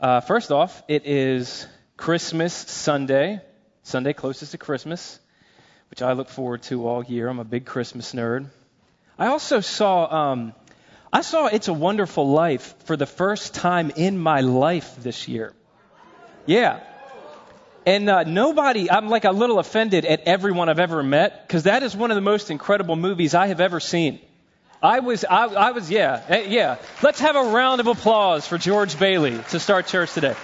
Uh, first off, it is Christmas Sunday, Sunday closest to Christmas, which I look forward to all year. I'm a big Christmas nerd. I also saw, um, I saw It's a Wonderful Life for the first time in my life this year. Yeah. And uh, nobody, I'm like a little offended at everyone I've ever met because that is one of the most incredible movies I have ever seen. I was, I, I was, yeah, eh, yeah. Let's have a round of applause for George Bailey to start church today.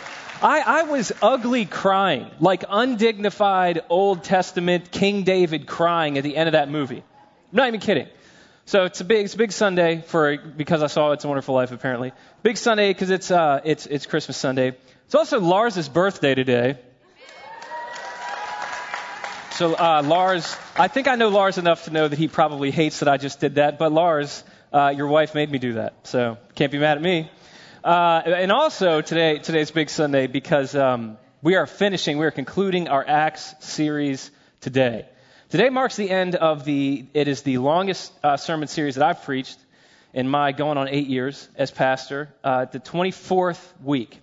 I, I was ugly crying, like undignified Old Testament King David crying at the end of that movie. I'm not even kidding. So it's a big, it's a big Sunday for because I saw It's a Wonderful Life. Apparently, big Sunday because it's uh, it's it's Christmas Sunday. It's also Lars's birthday today. So uh, Lars, I think I know Lars enough to know that he probably hates that I just did that. But Lars, uh, your wife made me do that, so can't be mad at me. Uh, and also today, today's big Sunday because um, we are finishing, we are concluding our Acts series today. Today marks the end of the. It is the longest uh, sermon series that I've preached in my going on eight years as pastor. Uh, the 24th week.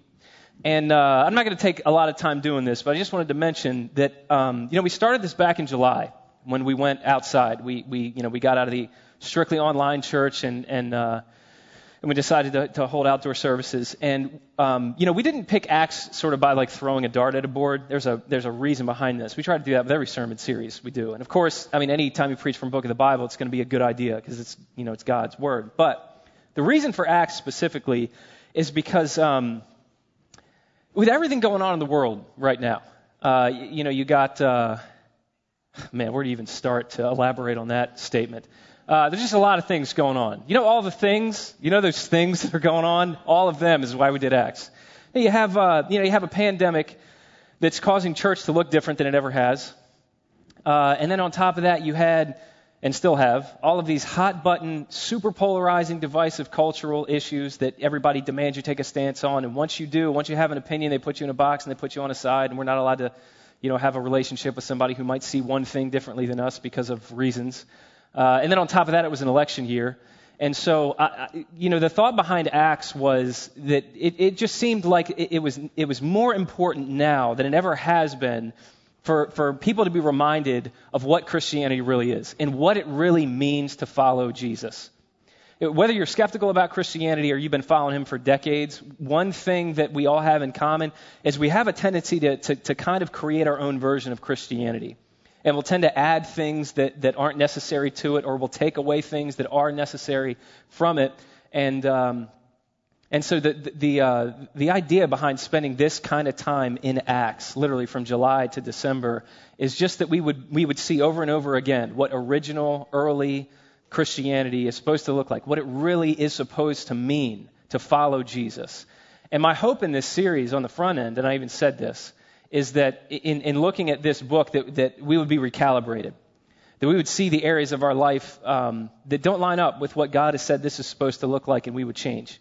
And uh, I'm not going to take a lot of time doing this, but I just wanted to mention that um, you know we started this back in July when we went outside. We we you know we got out of the strictly online church and and uh, and we decided to, to hold outdoor services. And um, you know we didn't pick Acts sort of by like throwing a dart at a board. There's a there's a reason behind this. We try to do that with every sermon series we do. And of course, I mean any time you preach from book of the Bible, it's going to be a good idea because it's you know it's God's word. But the reason for Acts specifically is because um, with everything going on in the world right now, uh, you, you, know, you got, uh, man, where do you even start to elaborate on that statement? Uh, there's just a lot of things going on. You know, all the things, you know, those things that are going on, all of them is why we did Acts. You have, uh, you know, you have a pandemic that's causing church to look different than it ever has. Uh, and then on top of that, you had and still have all of these hot button, super polarizing, divisive cultural issues that everybody demands you take a stance on. And once you do, once you have an opinion, they put you in a box and they put you on a side, and we're not allowed to, you know, have a relationship with somebody who might see one thing differently than us because of reasons. Uh, and then on top of that, it was an election year. And so, I, you know, the thought behind Acts was that it, it just seemed like it, it, was, it was more important now than it ever has been for, for people to be reminded of what Christianity really is and what it really means to follow Jesus. Whether you're skeptical about Christianity or you've been following him for decades, one thing that we all have in common is we have a tendency to, to, to kind of create our own version of Christianity. And we'll tend to add things that, that aren't necessary to it, or we'll take away things that are necessary from it. And um, and so the, the, uh, the idea behind spending this kind of time in Acts, literally from July to December, is just that we would, we would see over and over again what original, early Christianity is supposed to look like, what it really is supposed to mean to follow Jesus. And my hope in this series on the front end, and I even said this, is that in, in looking at this book, that, that we would be recalibrated. That we would see the areas of our life um, that don't line up with what God has said this is supposed to look like, and we would change.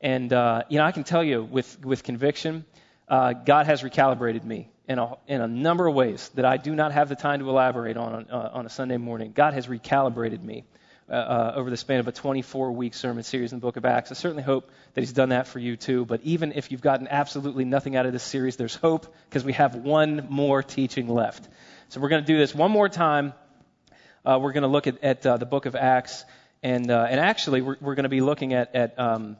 And, uh, you know, I can tell you with, with conviction, uh, God has recalibrated me in a, in a number of ways that I do not have the time to elaborate on uh, on a Sunday morning. God has recalibrated me uh, uh, over the span of a 24 week sermon series in the book of Acts. I certainly hope that He's done that for you too. But even if you've gotten absolutely nothing out of this series, there's hope because we have one more teaching left. So we're going to do this one more time. Uh, we're going to look at, at the book of Acts. And, and actually, we're, we're going to be looking at, at um,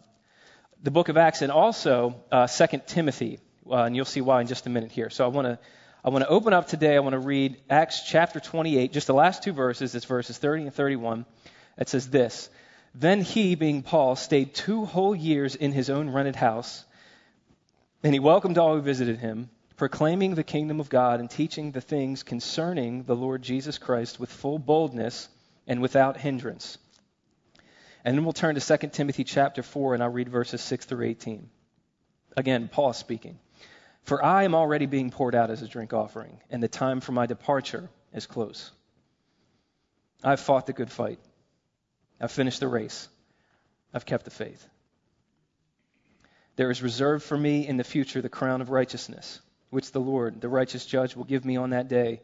the book of Acts and also uh, 2 Timothy. Uh, and you'll see why in just a minute here. So I want to I want to open up today. I want to read Acts chapter 28, just the last two verses. It's verses 30 and 31. It says this Then he, being Paul, stayed two whole years in his own rented house, and he welcomed all who visited him, proclaiming the kingdom of God and teaching the things concerning the Lord Jesus Christ with full boldness and without hindrance and then we'll turn to 2 Timothy chapter 4, and I'll read verses 6 through 18. Again, Paul speaking. For I am already being poured out as a drink offering, and the time for my departure is close. I've fought the good fight. I've finished the race. I've kept the faith. There is reserved for me in the future the crown of righteousness, which the Lord, the righteous judge, will give me on that day,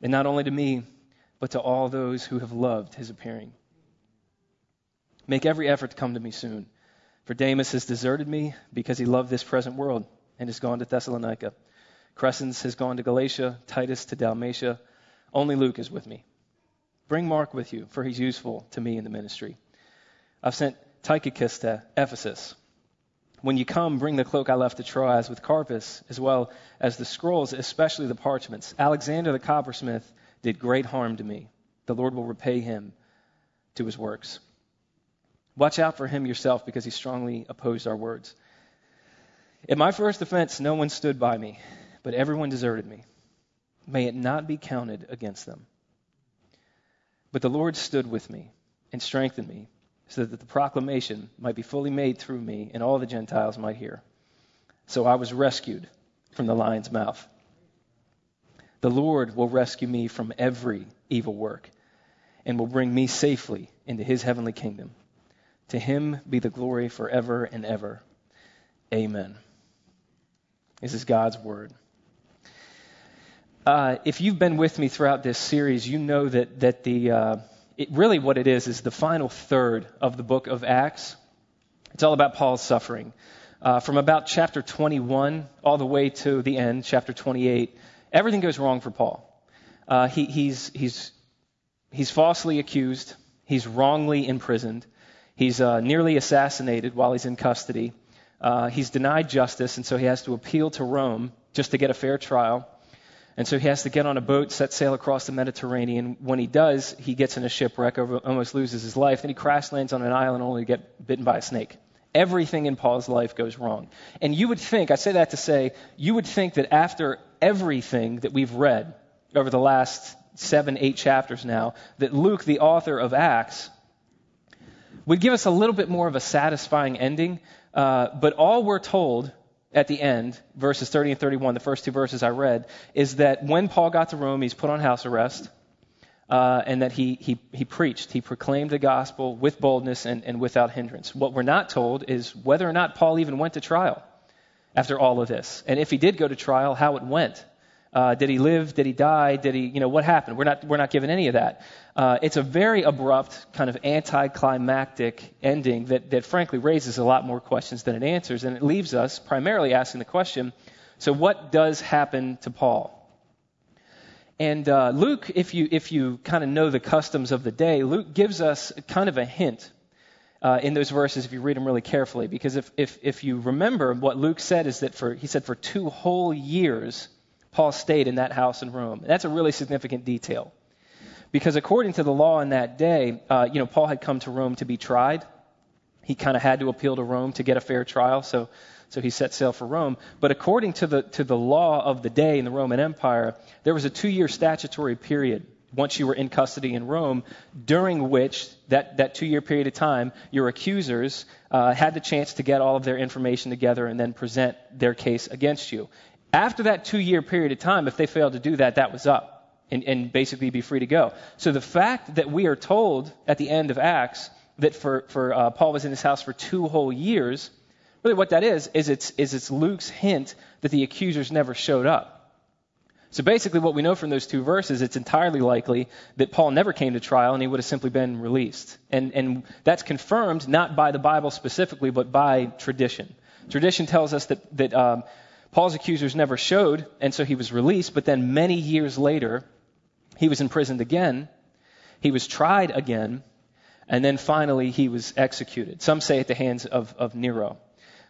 and not only to me, but to all those who have loved his appearing. Make every effort to come to me soon. For Demas has deserted me because he loved this present world and has gone to Thessalonica. Crescens has gone to Galatia, Titus to Dalmatia. Only Luke is with me. Bring Mark with you, for he's useful to me in the ministry. I've sent Tychicus to Ephesus. When you come, bring the cloak I left at Troas with Carpus, as well as the scrolls, especially the parchments. Alexander the coppersmith did great harm to me. The Lord will repay him to his works. Watch out for him yourself because he strongly opposed our words. At my first offense, no one stood by me, but everyone deserted me. May it not be counted against them. But the Lord stood with me and strengthened me so that the proclamation might be fully made through me and all the Gentiles might hear. So I was rescued from the lion's mouth. The Lord will rescue me from every evil work and will bring me safely into his heavenly kingdom. To him be the glory forever and ever. Amen. This is God's word. Uh, if you've been with me throughout this series, you know that, that the, uh, it, really what it is is the final third of the book of Acts. It's all about Paul's suffering. Uh, from about chapter 21 all the way to the end, chapter 28, everything goes wrong for Paul. Uh, he, he's, he's, he's falsely accused, he's wrongly imprisoned, he's uh, nearly assassinated while he's in custody, uh, he's denied justice, and so he has to appeal to Rome just to get a fair trial. And so he has to get on a boat, set sail across the Mediterranean. When he does, he gets in a shipwreck, almost loses his life. Then he crash lands on an island only to get bitten by a snake. Everything in Paul's life goes wrong. And you would think, I say that to say, you would think that after everything that we've read over the last seven, eight chapters now, that Luke, the author of Acts, would give us a little bit more of a satisfying ending. Uh, but all we're told at the end, verses 30 and 31, the first two verses I read, is that when Paul got to Rome, he's put on house arrest, uh, and that he, he, he preached, he proclaimed the gospel with boldness and, and without hindrance. What we're not told is whether or not Paul even went to trial after all of this. And if he did go to trial, how it went. Uh, did he live? Did he die? Did he, you know, what happened? We're not, we're not given any of that. Uh, it's a very abrupt, kind of anticlimactic ending that, that frankly raises a lot more questions than it answers. And it leaves us primarily asking the question so, what does happen to Paul? And uh, Luke, if you, if you kind of know the customs of the day, Luke gives us kind of a hint uh, in those verses if you read them really carefully. Because if, if, if you remember, what Luke said is that for, he said for two whole years, Paul stayed in that house in Rome. That's a really significant detail. Because according to the law in that day, uh, you know, Paul had come to Rome to be tried. He kind of had to appeal to Rome to get a fair trial, so, so he set sail for Rome. But according to the, to the law of the day in the Roman Empire, there was a two year statutory period once you were in custody in Rome, during which, that, that two year period of time, your accusers uh, had the chance to get all of their information together and then present their case against you. After that two year period of time, if they failed to do that, that was up and, and basically be free to go. So the fact that we are told at the end of Acts that for, for uh, Paul was in his house for two whole years, really what that is, is it's, is it's Luke's hint that the accusers never showed up. So basically, what we know from those two verses, it's entirely likely that Paul never came to trial and he would have simply been released. And, and that's confirmed not by the Bible specifically, but by tradition. Tradition tells us that, that um, Paul's accusers never showed, and so he was released, but then many years later, he was imprisoned again, he was tried again, and then finally he was executed. Some say at the hands of, of Nero.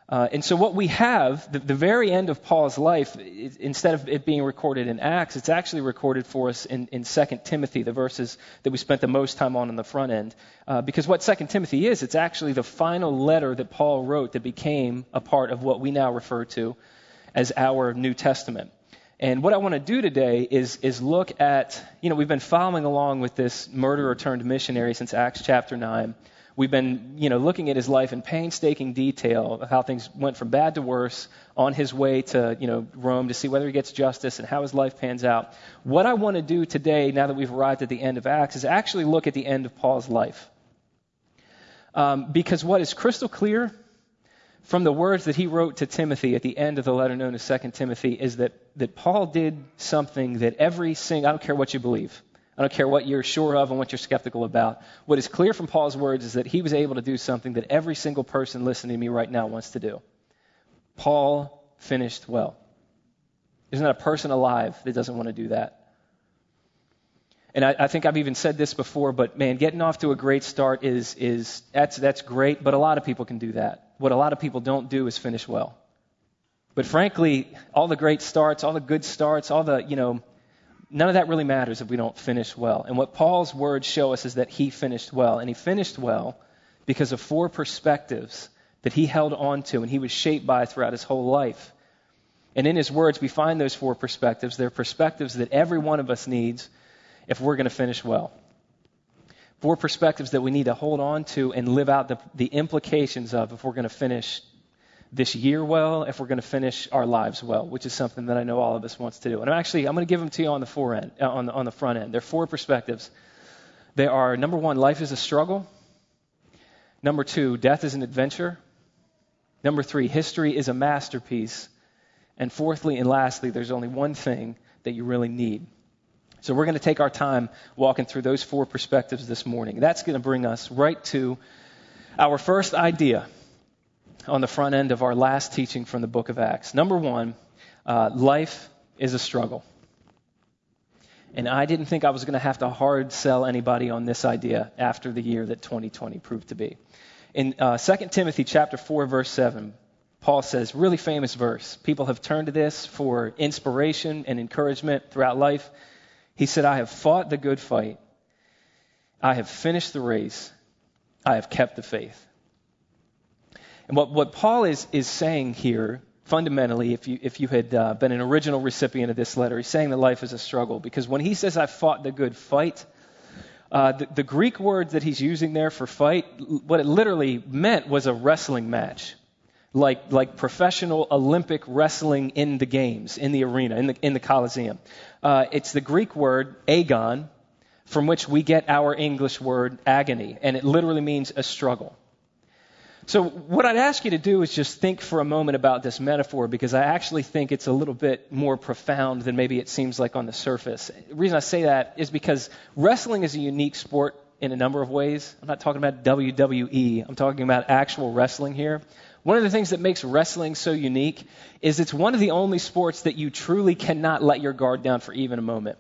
Uh, and so what we have, the, the, very end of Paul's life, it, instead of it being recorded in Acts, it's actually recorded for us in, in 2 Timothy, the verses that we spent the most time on in the front end. Uh, because what 2 Timothy is, it's actually the final letter that Paul wrote that became a part of what we now refer to as our New Testament. And what I want to do today is, is look at, you know, we've been following along with this murderer turned missionary since Acts chapter 9. We've been, you know, looking at his life in painstaking detail, of how things went from bad to worse on his way to, you know, Rome to see whether he gets justice and how his life pans out. What I want to do today, now that we've arrived at the end of Acts, is actually look at the end of Paul's life. Um, because what is crystal clear from the words that he wrote to Timothy at the end of the letter known as 2 Timothy is that, that Paul did something that every single, I don't care what you believe, I don't care what you're sure of and what you're skeptical about. What is clear from Paul's words is that he was able to do something that every single person listening to me right now wants to do. Paul finished well. There's not a person alive that doesn't want to do that. And I, I, think I've even said this before, but man, getting off to a great start is, is that's, that's great, but a lot of people can do that. What a lot of people don't do is finish well. But frankly, all the great starts, all the good starts, all the, you know, none of that really matters if we don't finish well. And what Paul's words show us is that he finished well. And he finished well because of four perspectives that he held on to and he was shaped by throughout his whole life. And in his words, we find those four perspectives. They're perspectives that every one of us needs if we're going to finish well. Four perspectives that we need to hold on to and live out the, the implications of if we're going to finish this year well, if we're going to finish our lives well, which is something that I know all of us wants to do. And I'm actually I'm going to give them to you on the fore end, uh, on the, on the front end. There are four perspectives. They are number one, life is a struggle. Number two, death is an adventure. Number three, history is a masterpiece. And fourthly and lastly, there's only one thing that you really need. So we're going to take our time walking through those four perspectives this morning. That's going to bring us right to our first idea on the front end of our last teaching from the book of Acts. Number one, uh, life is a struggle. And I didn't think I was going to have to hard sell anybody on this idea after the year that 2020 proved to be. In uh, 2 Timothy chapter 4 verse 7, Paul says, really famous verse. People have turned to this for inspiration and encouragement throughout life. He said, I have fought the good fight. I have finished the race. I have kept the faith. And what, what Paul is, is saying here, fundamentally, if you, if you had uh, been an original recipient of this letter, he's saying that life is a struggle. Because when he says, I fought the good fight, uh, the, the Greek word that he's using there for fight, what it literally meant was a wrestling match like, like professional Olympic wrestling in the games, in the arena, in the, in the Coliseum. Uh, it's the Greek word agon, from which we get our English word agony, and it literally means a struggle. So, what I'd ask you to do is just think for a moment about this metaphor because I actually think it's a little bit more profound than maybe it seems like on the surface. The reason I say that is because wrestling is a unique sport in a number of ways. I'm not talking about WWE, I'm talking about actual wrestling here. One of the things that makes wrestling so unique is it's one of the only sports that you truly cannot let your guard down for even a moment.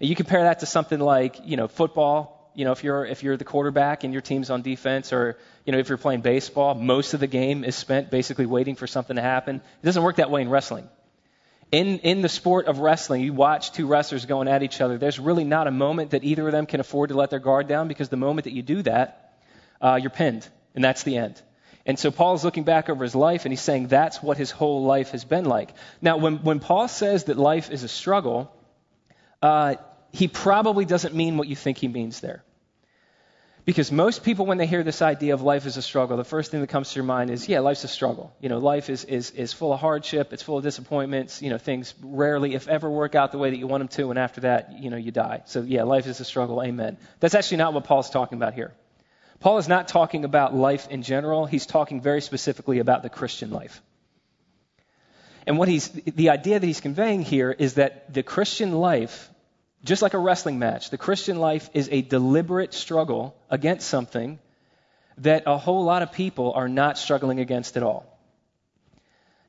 You compare that to something like, you know, football. You know, if you're if you're the quarterback and your team's on defense, or you know, if you're playing baseball, most of the game is spent basically waiting for something to happen. It doesn't work that way in wrestling. In in the sport of wrestling, you watch two wrestlers going at each other. There's really not a moment that either of them can afford to let their guard down because the moment that you do that, uh, you're pinned, and that's the end. And so Paul's looking back over his life and he's saying that's what his whole life has been like. Now, when, when Paul says that life is a struggle, uh, he probably doesn't mean what you think he means there. Because most people, when they hear this idea of life is a struggle, the first thing that comes to your mind is, yeah, life's a struggle. You know, life is, is, is full of hardship, it's full of disappointments. You know, things rarely, if ever, work out the way that you want them to, and after that, you know, you die. So, yeah, life is a struggle. Amen. That's actually not what Paul's talking about here. Paul is not talking about life in general, he's talking very specifically about the Christian life. And what he's, the idea that he's conveying here is that the Christian life, just like a wrestling match, the Christian life is a deliberate struggle against something that a whole lot of people are not struggling against at all.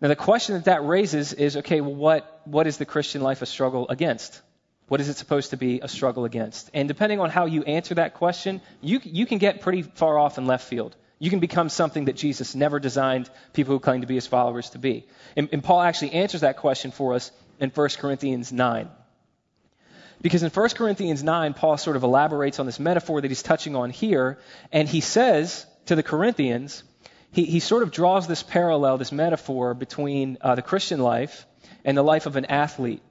Now, the question that that raises is okay, well, what, what is the Christian life a struggle against? What is it supposed to be a struggle against? And depending on how you answer that question, you, you can get pretty far off in left field. You can become something that Jesus never designed people who claim to be his followers to be. And, and Paul actually answers that question for us in 1 Corinthians 9. Because in 1 Corinthians 9, Paul sort of elaborates on this metaphor that he's touching on here, and he says to the Corinthians, he, he sort of draws this parallel, this metaphor between uh, the Christian life and the life of an athlete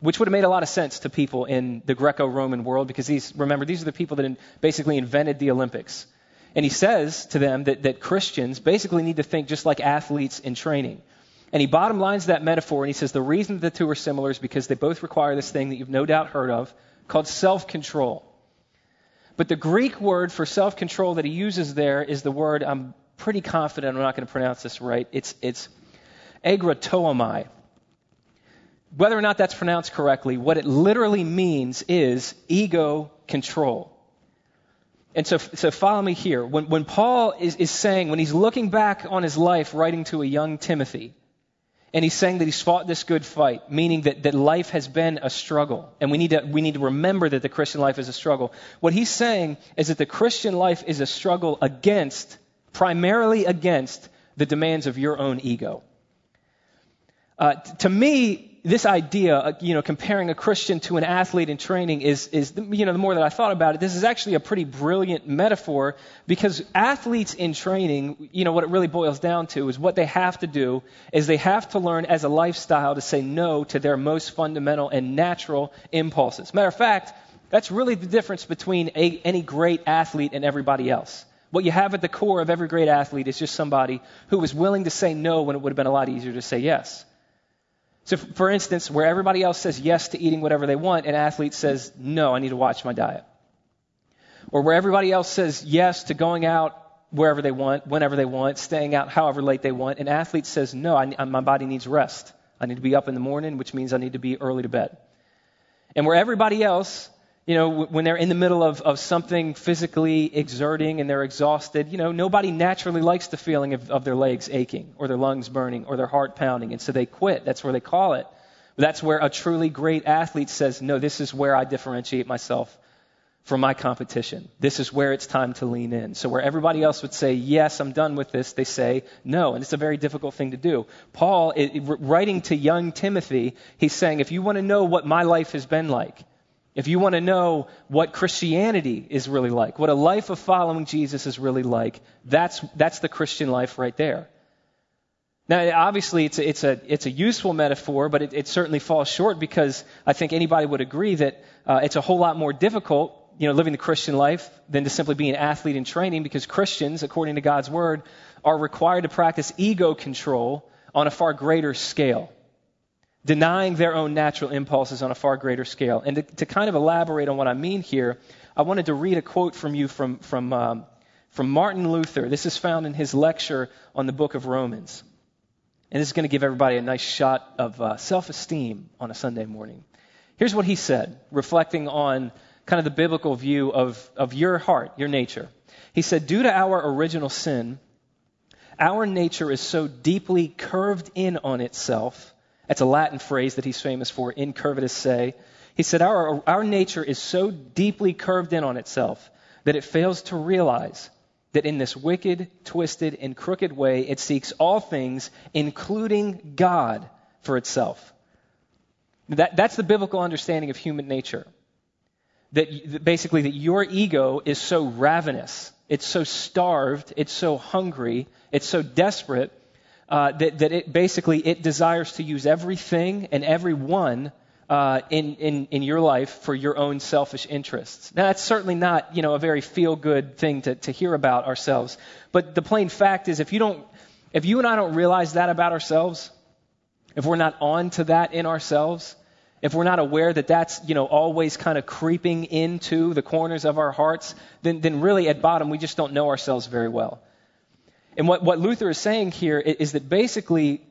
which would have made a lot of sense to people in the Greco-Roman world because these, remember, these are the people that basically invented the Olympics. And he says to them that, that Christians basically need to think just like athletes in training. And he bottom lines that metaphor and he says the reason the two are similar is because they both require this thing that you've no doubt heard of called self-control. But the Greek word for self-control that he uses there is the word, I'm pretty confident I'm not going to pronounce this right. It's, it's agrotoomai. Whether or not that's pronounced correctly, what it literally means is ego control. And so, so follow me here. When, when Paul is, is saying, when he's looking back on his life, writing to a young Timothy, and he's saying that he's fought this good fight, meaning that, that life has been a struggle. And we need, to, we need to remember that the Christian life is a struggle. What he's saying is that the Christian life is a struggle against, primarily against, the demands of your own ego. Uh, to me, this idea, you know, comparing a Christian to an athlete in training is, is, you know, the more that I thought about it, this is actually a pretty brilliant metaphor because athletes in training, you know, what it really boils down to is what they have to do is they have to learn as a lifestyle to say no to their most fundamental and natural impulses. Matter of fact, that's really the difference between a, any great athlete and everybody else. What you have at the core of every great athlete is just somebody who is willing to say no when it would have been a lot easier to say yes. So, for instance, where everybody else says yes to eating whatever they want, an athlete says, no, I need to watch my diet. Or where everybody else says yes to going out wherever they want, whenever they want, staying out however late they want, an athlete says, no, I, my body needs rest. I need to be up in the morning, which means I need to be early to bed. And where everybody else you know, when they're in the middle of, of something physically exerting and they're exhausted, you know, nobody naturally likes the feeling of, of their legs aching or their lungs burning or their heart pounding. And so they quit. That's where they call it. But that's where a truly great athlete says, no, this is where I differentiate myself from my competition. This is where it's time to lean in. So where everybody else would say, yes, I'm done with this, they say no. And it's a very difficult thing to do. Paul, writing to young Timothy, he's saying, if you want to know what my life has been like, if you want to know what Christianity is really like, what a life of following Jesus is really like, that's, that's the Christian life right there. Now, obviously, it's a, it's a, it's a useful metaphor, but it, it certainly falls short because I think anybody would agree that uh, it's a whole lot more difficult, you know, living the Christian life than to simply be an athlete in training because Christians, according to God's word, are required to practice ego control on a far greater scale denying their own natural impulses on a far greater scale. And to, to, kind of elaborate on what I mean here, I wanted to read a quote from you from, from, um, from Martin Luther. This is found in his lecture on the book of Romans. And this is going to give everybody a nice shot of uh, self esteem on a Sunday morning. Here's what he said, reflecting on kind of the biblical view of, of your heart, your nature. He said, Due to our original sin, our nature is so deeply curved in on itself that's a Latin phrase that he's famous for, incurvatus se. He said, our, our nature is so deeply curved in on itself that it fails to realize that in this wicked, twisted, and crooked way, it seeks all things, including God, for itself. That, that's the biblical understanding of human nature. That, that basically, that your ego is so ravenous, it's so starved, it's so hungry, it's so desperate uh, that, that it basically it desires to use everything and everyone uh, in, in, in your life for your own selfish interests. Now, that's certainly not, you know, a very feel-good thing to, to hear about ourselves. But the plain fact is, if you don't, if you and I don't realize that about ourselves, if we're not on to that in ourselves, if we're not aware that that's, you know, always kind of creeping into the corners of our hearts, then, then really at bottom we just don't know ourselves very well. And what, what Luther is saying here is that basically,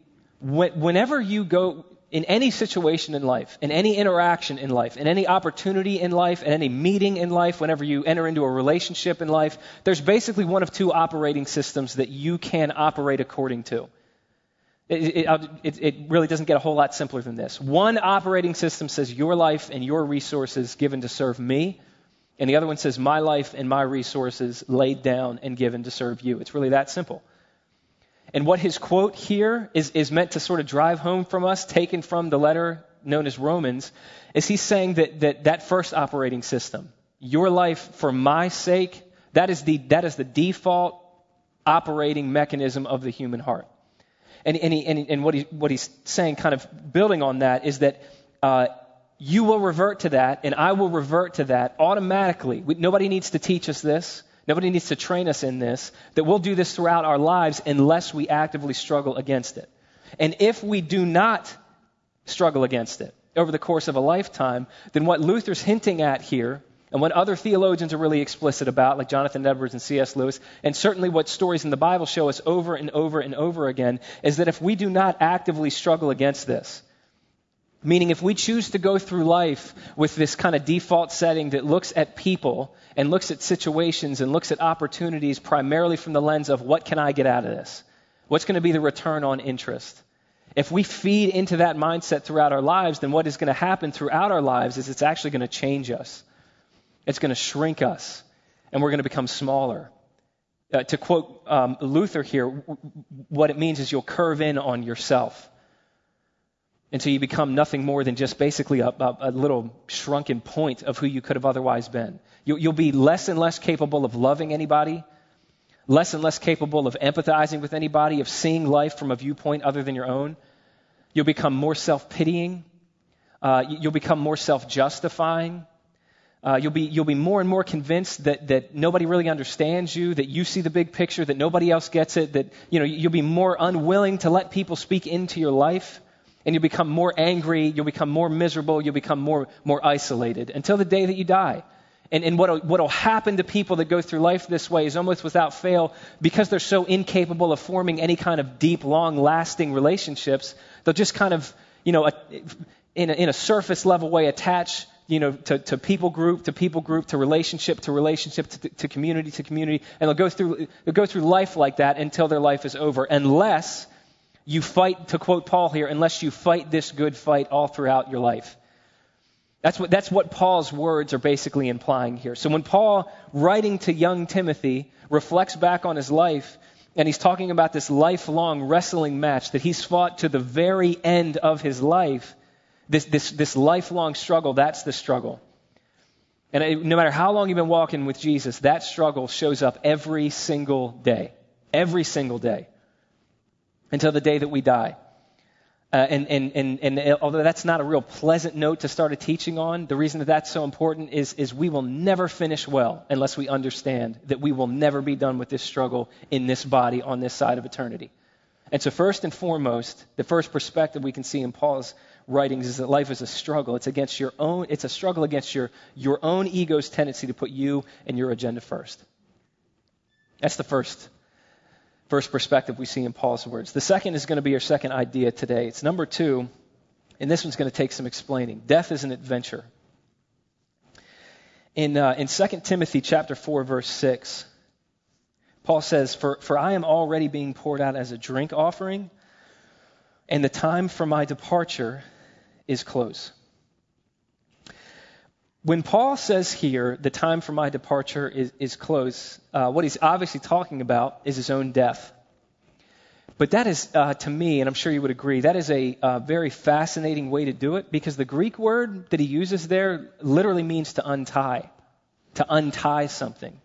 whenever you go in any situation in life, in any interaction in life, in any opportunity in life, in any meeting in life, whenever you enter into a relationship in life, there's basically one of two operating systems that you can operate according to. It, it, it, really doesn't get a whole lot simpler than this. One operating system says your life and your resources given to serve me. And the other one says, My life and my resources laid down and given to serve you. It's really that simple. And what his quote here is, is meant to sort of drive home from us, taken from the letter known as Romans, is he's saying that that, that first operating system, your life for my sake, that is the, that is the default operating mechanism of the human heart. And, and, he, and, and what, he, what he's saying, kind of building on that, is that uh, you will revert to that, and I will revert to that automatically. We, nobody needs to teach us this. Nobody needs to train us in this. That we'll do this throughout our lives unless we actively struggle against it. And if we do not struggle against it over the course of a lifetime, then what Luther's hinting at here, and what other theologians are really explicit about, like Jonathan Edwards and C.S. Lewis, and certainly what stories in the Bible show us over and over and over again, is that if we do not actively struggle against this, Meaning, if we choose to go through life with this kind of default setting that looks at people and looks at situations and looks at opportunities primarily from the lens of what can I get out of this? What's going to be the return on interest? If we feed into that mindset throughout our lives, then what is going to happen throughout our lives is it's actually going to change us. It's going to shrink us, and we're going to become smaller. Uh, to quote um, Luther here, what it means is you'll curve in on yourself until you become nothing more than just basically a, a, a little shrunken point of who you could have otherwise been. You, you'll be less and less capable of loving anybody, less and less capable of empathizing with anybody, of seeing life from a viewpoint other than your own. You'll become more self pitying. Uh, you'll become more self justifying. Uh, you'll, be, you'll be more and more convinced that, that nobody really understands you, that you see the big picture, that nobody else gets it, that you know, you'll be more unwilling to let people speak into your life and you'll become more angry, you'll become more miserable, you'll become more, more isolated until the day that you die. And, and what will what'll happen to people that go through life this way is almost without fail, because they're so incapable of forming any kind of deep, long lasting relationships, they'll just kind of, you know, in a, in a surface level way attach you know, to, to people group, to people group, to relationship, to relationship, to, to community, to community, and they'll go through they'll go through life like that until their life is over, unless you fight, to quote Paul here, unless you fight this good fight all throughout your life. That's what, that's what Paul's words are basically implying here. So when Paul, writing to young Timothy, reflects back on his life, and he's talking about this lifelong wrestling match that he's fought to the very end of his life, this, this, this lifelong struggle, that's the struggle. And no matter how long you've been walking with Jesus, that struggle shows up every single day. Every single day until the day that we die. Uh, and, and, and, and although that's not a real pleasant note to start a teaching on, the reason that that's so important is, is we will never finish well unless we understand that we will never be done with this struggle in this body on this side of eternity. And so, first and foremost, the first perspective we can see in Paul's writings is that life is a struggle. It's against your own, it's a struggle against your, your own ego's tendency to put you and your agenda first. That's the first first perspective we see in Paul's words. The second is going to be our second idea today. It's number two, and this one's going to take some explaining. Death is an adventure. In, uh, in 2 Timothy chapter 4, verse 6, Paul says, for, for I am already being poured out as a drink offering, and the time for my departure is close. When Paul says here, the time for my departure is, is close, uh, what he's obviously talking about is his own death. But that is, uh, to me, and I'm sure you would agree, that is a uh, very fascinating way to do it because the Greek word that he uses there literally means to untie, to untie something.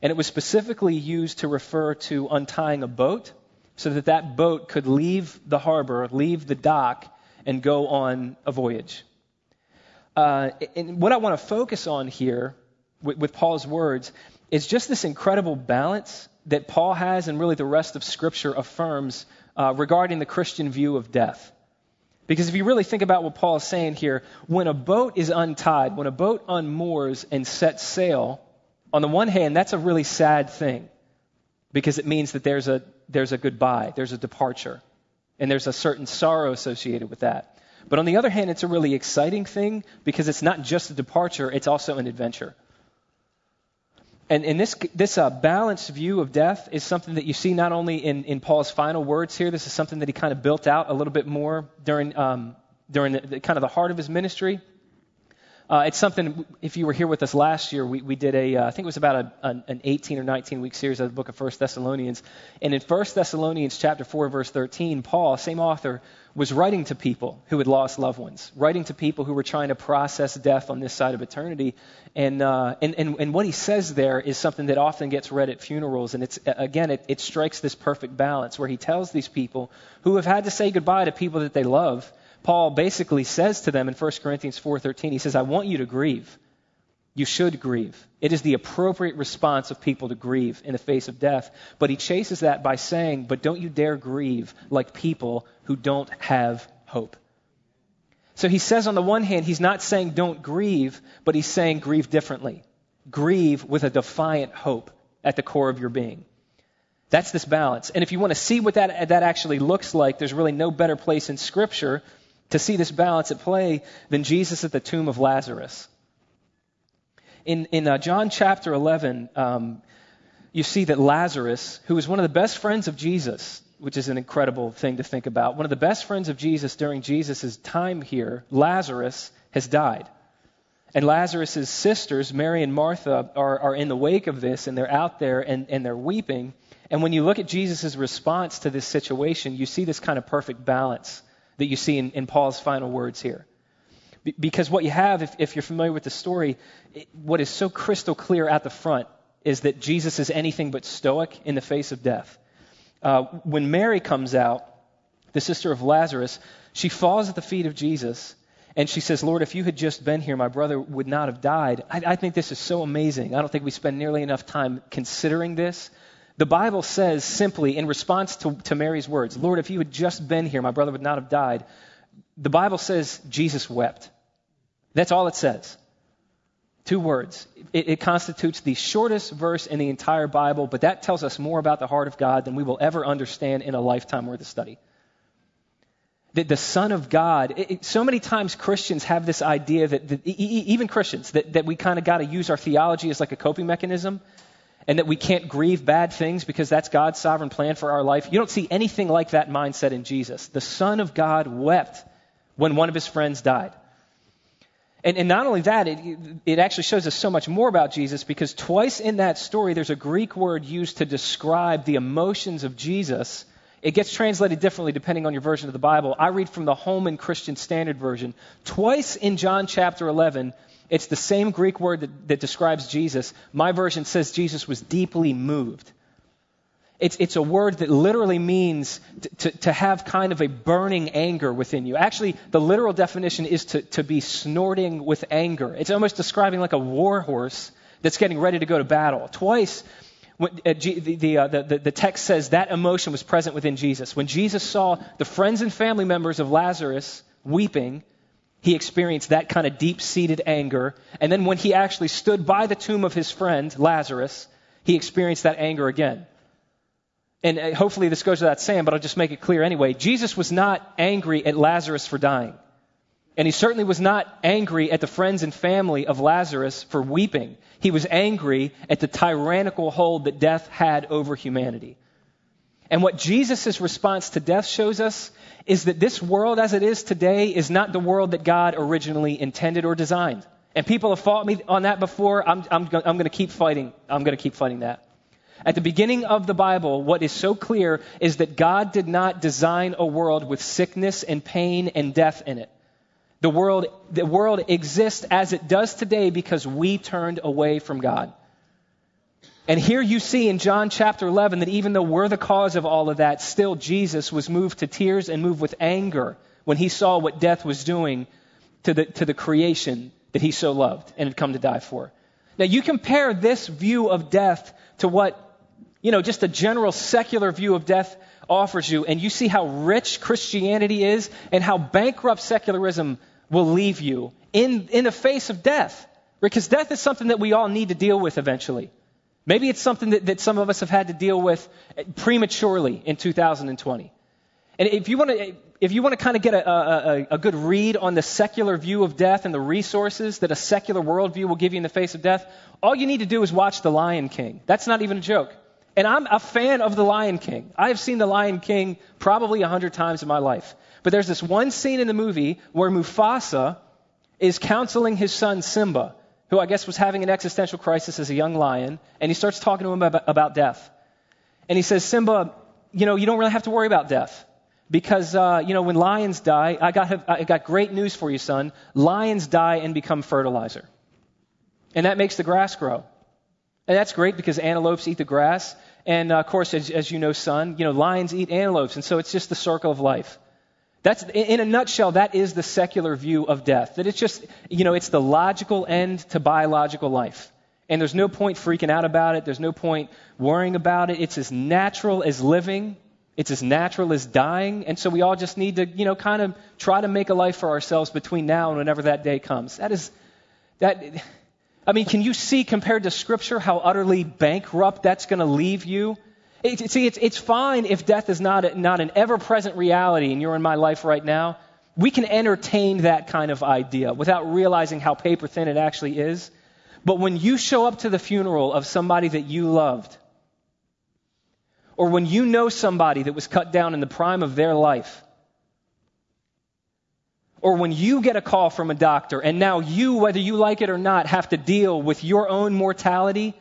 And it was specifically used to refer to untying a boat so that that boat could leave the harbor, leave the dock, and go on a voyage. Uh, and what I want to focus on here with, with Paul's words is just this incredible balance that Paul has and really the rest of Scripture affirms uh, regarding the Christian view of death. Because if you really think about what Paul is saying here, when a boat is untied, when a boat unmoors and sets sail, on the one hand, that's a really sad thing because it means that there's a, there's a goodbye, there's a departure, and there's a certain sorrow associated with that. But on the other hand, it's a really exciting thing because it's not just a departure, it's also an adventure. And, and this, this uh, balanced view of death is something that you see not only in, in Paul's final words here, this is something that he kind of built out a little bit more during, um, during the, the, kind of the heart of his ministry. Uh, it's something, if you were here with us last year, we, we did a, uh, I think it was about a, an, an 18 or 19 week series of the book of 1 Thessalonians. And in 1 Thessalonians chapter 4, verse 13, Paul, same author, was writing to people who had lost loved ones, writing to people who were trying to process death on this side of eternity. And, uh, and, and, and what he says there is something that often gets read at funerals. And it's, again, it, it strikes this perfect balance where he tells these people who have had to say goodbye to people that they love Paul basically says to them in 1 Corinthians 4:13, he says, "I want you to grieve. You should grieve. It is the appropriate response of people to grieve in the face of death." But he chases that by saying, "But don't you dare grieve like people who don't have hope." So he says on the one hand, he's not saying don't grieve, but he's saying grieve differently. Grieve with a defiant hope at the core of your being. That's this balance. And if you want to see what that, that actually looks like, there's really no better place in Scripture to see this balance at play than Jesus at the tomb of Lazarus. In, in uh, John chapter 11, um, you see that Lazarus, who was one of the best friends of Jesus, which is an incredible thing to think about, one of the best friends of Jesus during Jesus' time here, Lazarus, has died. And Lazarus' sisters, Mary and Martha, are, are in the wake of this, and they're out there and, and they're weeping. And when you look at Jesus' response to this situation, you see this kind of perfect balance that you see in, in Paul's final words here. Be, because what you have, if, if, you're familiar with the story, it, what is so crystal clear at the front is that Jesus is anything but stoic in the face of death. Uh, when Mary comes out, the sister of Lazarus, she falls at the feet of Jesus and she says, Lord, if you had just been here, my brother would not have died. I, I think this is so amazing. I don't think we spend nearly enough time considering this. The Bible says simply, in response to, to Mary's words, Lord, if you had just been here, my brother would not have died. The Bible says Jesus wept. That's all it says. Two words. It, it, constitutes the shortest verse in the entire Bible, but that tells us more about the heart of God than we will ever understand in a lifetime worth of study that the Son of God, it, so many times Christians have this idea that, that even Christians, that, that we kind of got to use our theology as like a coping mechanism and that we can't grieve bad things because that's God's sovereign plan for our life. You don't see anything like that mindset in Jesus. The Son of God wept when one of his friends died. And, and not only that, it, it actually shows us so much more about Jesus because twice in that story there's a Greek word used to describe the emotions of Jesus it gets translated differently depending on your version of the Bible. I read from the Holman Christian Standard Version. Twice in John chapter 11, it's the same Greek word that, that describes Jesus. My version says Jesus was deeply moved. It's, it's a word that literally means to, to, to, have kind of a burning anger within you. Actually, the literal definition is to, to be snorting with anger. It's almost describing like a war horse that's getting ready to go to battle. Twice, when, uh, the, the, uh, the, the text says that emotion was present within Jesus. When Jesus saw the friends and family members of Lazarus weeping, he experienced that kind of deep seated anger. And then when he actually stood by the tomb of his friend, Lazarus, he experienced that anger again. And uh, hopefully this goes without saying, but I'll just make it clear anyway. Jesus was not angry at Lazarus for dying. And he certainly was not angry at the friends and family of Lazarus for weeping. He was angry at the tyrannical hold that death had over humanity. And what Jesus' response to death shows us is that this world as it is today is not the world that God originally intended or designed. And people have fought me on that before. I'm, I'm, I'm going to keep fighting. I'm going to keep fighting that. At the beginning of the Bible, what is so clear is that God did not design a world with sickness and pain and death in it. The world, the world exists as it does today because we turned away from God. And here you see in John chapter 11 that even though we're the cause of all of that, still Jesus was moved to tears and moved with anger when he saw what death was doing to the, to the creation that he so loved and had come to die for. Now you compare this view of death to what, you know, just a general secular view of death offers you, and you see how rich Christianity is and how bankrupt secularism will leave you in, in the face of death. Because death is something that we all need to deal with eventually. Maybe it's something that, that some of us have had to deal with prematurely in 2020. And if you want to, if you want to kind of get a, a, a, good read on the secular view of death and the resources that a secular worldview will give you in the face of death, all you need to do is watch The Lion King. That's not even a joke. And I'm a fan of The Lion King. I have seen The Lion King probably a hundred times in my life. But there's this one scene in the movie where Mufasa is counseling his son Simba, who I guess was having an existential crisis as a young lion, and he starts talking to him about, about death. And he says, Simba, you know, you don't really have to worry about death. Because, uh, you know, when lions die, I got, I got great news for you, son. Lions die and become fertilizer. And that makes the grass grow. And that's great because antelopes eat the grass. And uh, of course, as, as you know, son, you know, lions eat antelopes, and so it's just the circle of life. That's, in a nutshell, that is the secular view of death. That it's just, you know, it's the logical end to biological life. And there's no point freaking out about it. There's no point worrying about it. It's as natural as living. It's as natural as dying. And so we all just need to, you know, kind of try to make a life for ourselves between now and whenever that day comes. That is, that, I mean, can you see compared to Scripture how utterly bankrupt that's going to leave you? It, see, it's, it's fine if death is not, a, not an ever present reality and you're in my life right now. We can entertain that kind of idea without realizing how paper thin it actually is. But when you show up to the funeral of somebody that you loved, or when you know somebody that was cut down in the prime of their life, or when you get a call from a doctor and now you, whether you like it or not, have to deal with your own mortality,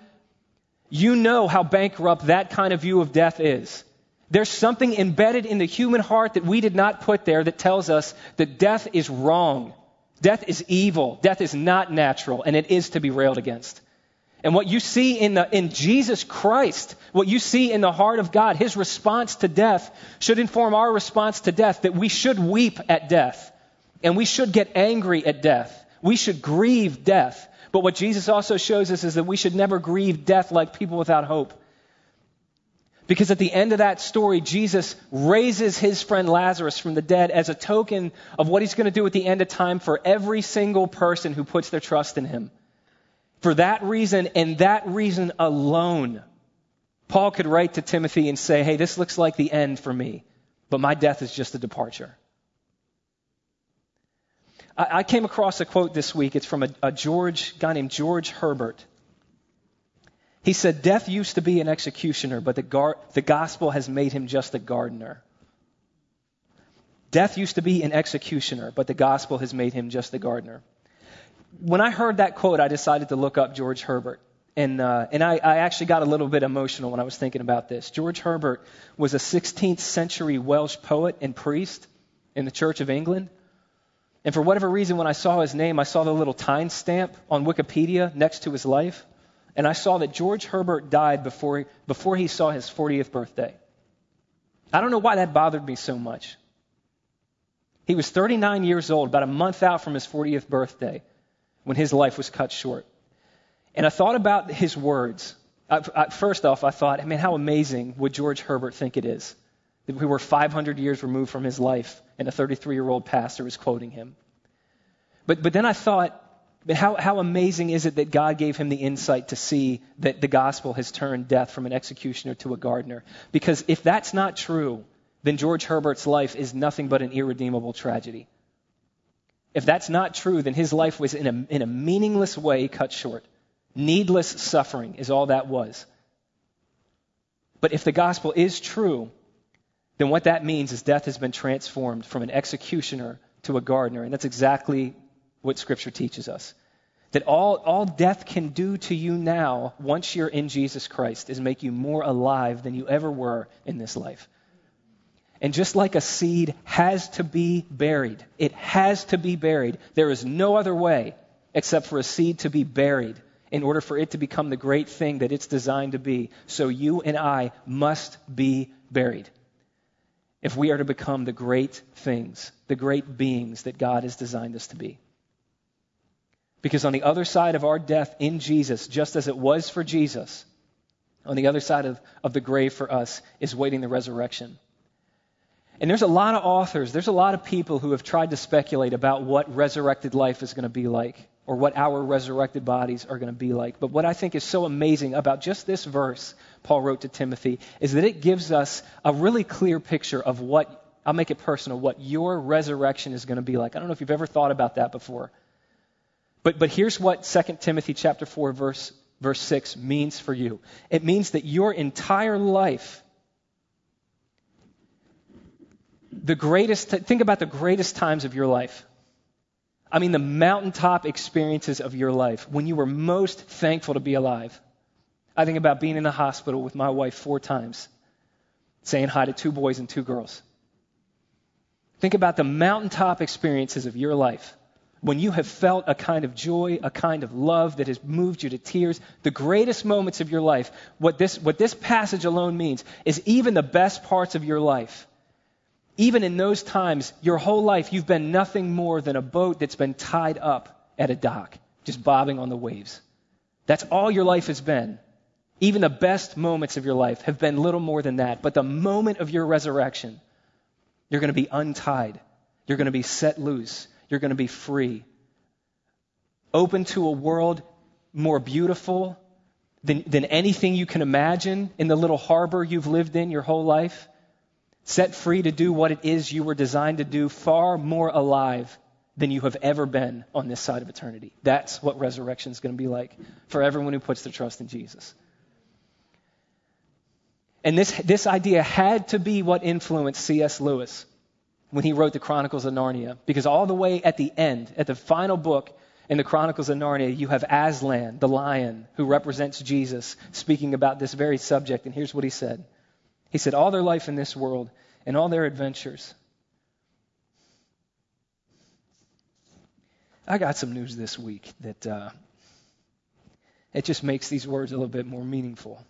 you know how bankrupt that kind of view of death is. There's something embedded in the human heart that we did not put there that tells us that death is wrong. Death is evil. Death is not natural, and it is to be railed against. And what you see in, the, in Jesus Christ, what you see in the heart of God, his response to death should inform our response to death that we should weep at death. And we should get angry at death. We should grieve death. But what Jesus also shows us is that we should never grieve death like people without hope. Because at the end of that story, Jesus raises his friend Lazarus from the dead as a token of what he's going to do at the end of time for every single person who puts their trust in him. For that reason and that reason alone, Paul could write to Timothy and say, Hey, this looks like the end for me, but my death is just a departure. I, came across a quote this week. It's from a, a George guy named George Herbert. He said, Death used to be an executioner, but the, gar- the gospel has made him just a gardener. Death used to be an executioner, but the gospel has made him just a gardener. When I heard that quote, I decided to look up George Herbert. And, uh, and I, I actually got a little bit emotional when I was thinking about this. George Herbert was a 16th century Welsh poet and priest in the Church of England. And for whatever reason, when I saw his name, I saw the little time stamp on Wikipedia next to his life. And I saw that George Herbert died before, before he saw his 40th birthday. I don't know why that bothered me so much. He was 39 years old, about a month out from his 40th birthday, when his life was cut short. And I thought about his words. I, I, first off, I thought, I mean, how amazing would George Herbert think it is we were 500 years removed from his life and a 33 year old pastor is quoting him. But, but then I thought, how, how amazing is it that God gave him the insight to see that the gospel has turned death from an executioner to a gardener? Because if that's not true, then George Herbert's life is nothing but an irredeemable tragedy. If that's not true, then his life was in a, in a meaningless way cut short. Needless suffering is all that was. But if the gospel is true, then what that means is death has been transformed from an executioner to a gardener. And that's exactly what Scripture teaches us. That all, all death can do to you now, once you're in Jesus Christ, is make you more alive than you ever were in this life. And just like a seed has to be buried, it has to be buried. There is no other way except for a seed to be buried in order for it to become the great thing that it's designed to be. So you and I must be buried if we are to become the great things, the great beings that God has designed us to be. Because on the other side of our death in Jesus, just as it was for Jesus, on the other side of, of the grave for us is waiting the resurrection. And there's a lot of authors, there's a lot of people who have tried to speculate about what resurrected life is going to be like or what our resurrected bodies are going to be like. But what I think is so amazing about just this verse Paul wrote to Timothy is that it gives us a really clear picture of what, I'll make it personal, what your resurrection is going to be like. I don't know if you've ever thought about that before. But, but here's what 2 Timothy chapter 4 verse, verse 6 means for you. It means that your entire life the greatest, think about the greatest times of your life. I mean, the mountaintop experiences of your life, when you were most thankful to be alive. I think about being in the hospital with my wife four times, saying hi to two boys and two girls. Think about the mountaintop experiences of your life when you have felt a kind of joy, a kind of love that has moved you to tears, the greatest moments of your life. What this, what this passage alone means is even the best parts of your life even in those times, your whole life, you've been nothing more than a boat that's been tied up at a dock, just bobbing on the waves. That's all your life has been. Even the best moments of your life have been little more than that. But the moment of your resurrection, you're going to be untied. You're going to be set loose. You're going to be free. Open to a world more beautiful than, than anything you can imagine in the little harbor you've lived in your whole life set free to do what it is you were designed to do, far more alive than you have ever been on this side of eternity. That's what resurrection is going to be like for everyone who puts their trust in Jesus. And this, this idea had to be what influenced C.S. Lewis when he wrote the Chronicles of Narnia, because all the way at the end, at the final book in the Chronicles of Narnia, you have Aslan, the lion, who represents Jesus, speaking about this very subject. And here's what he said He said, All their life in this world and all their adventures. I got some news this week that uh, it just makes these words a little bit more meaningful.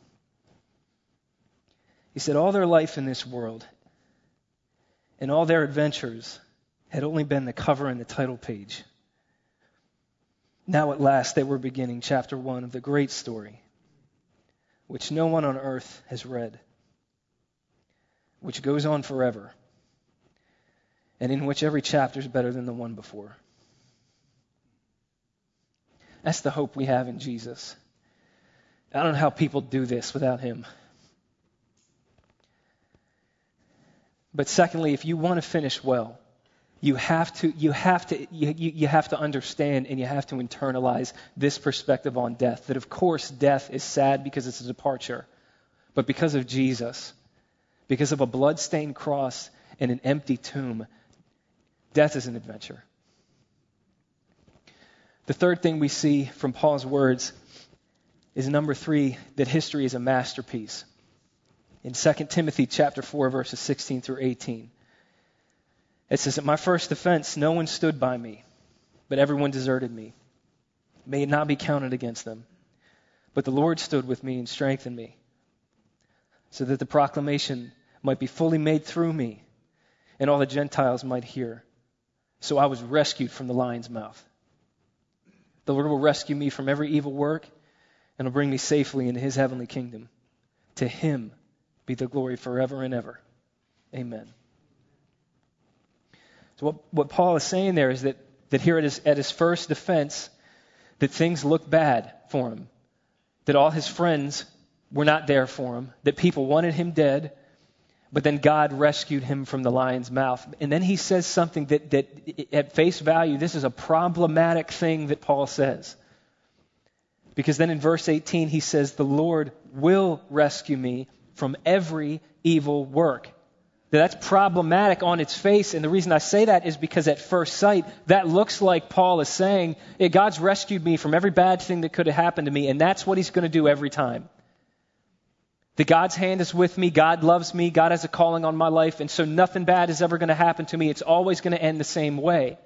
He said, All their life in this world and all their adventures had only been the cover and the title page. Now at last they were beginning chapter one of the great story, which no one on earth has read, which goes on forever, and in which every chapter is better than the one before. That's the hope we have in Jesus. I don't know how people do this without him. But secondly, if you want to finish well, you have to, you have to, you, you have to understand and you have to internalize this perspective on death. That of course death is sad because it's a departure, but because of Jesus, because of a blood-stained cross and an empty tomb, death is an adventure. The third thing we see from Paul's words is number three, that history is a masterpiece in 2 Timothy chapter 4 verses 16 through 18. It says, At my first offense, no one stood by me, but everyone deserted me. May it not be counted against them. But the Lord stood with me and strengthened me, so that the proclamation might be fully made through me, and all the Gentiles might hear. So I was rescued from the lion's mouth. The Lord will rescue me from every evil work and will bring me safely into his heavenly kingdom. To him be the glory forever and ever. Amen. So, what, what Paul is saying there is that, that here at his, at his first defense, that things looked bad for him, that all his friends were not there for him, that people wanted him dead, but then God rescued him from the lion's mouth. And then he says something that, that at face value, this is a problematic thing that Paul says. Because then in verse 18, he says, The Lord will rescue me from every evil work. Now, that's problematic on its face, and the reason I say that is because at first sight, that looks like Paul is saying, hey, God's rescued me from every bad thing that could have happened to me, and that's what he's going to do every time. That God's hand is with me, God loves me, God has a calling on my life, and so nothing bad is ever going to happen to me. It's always going to end the same way.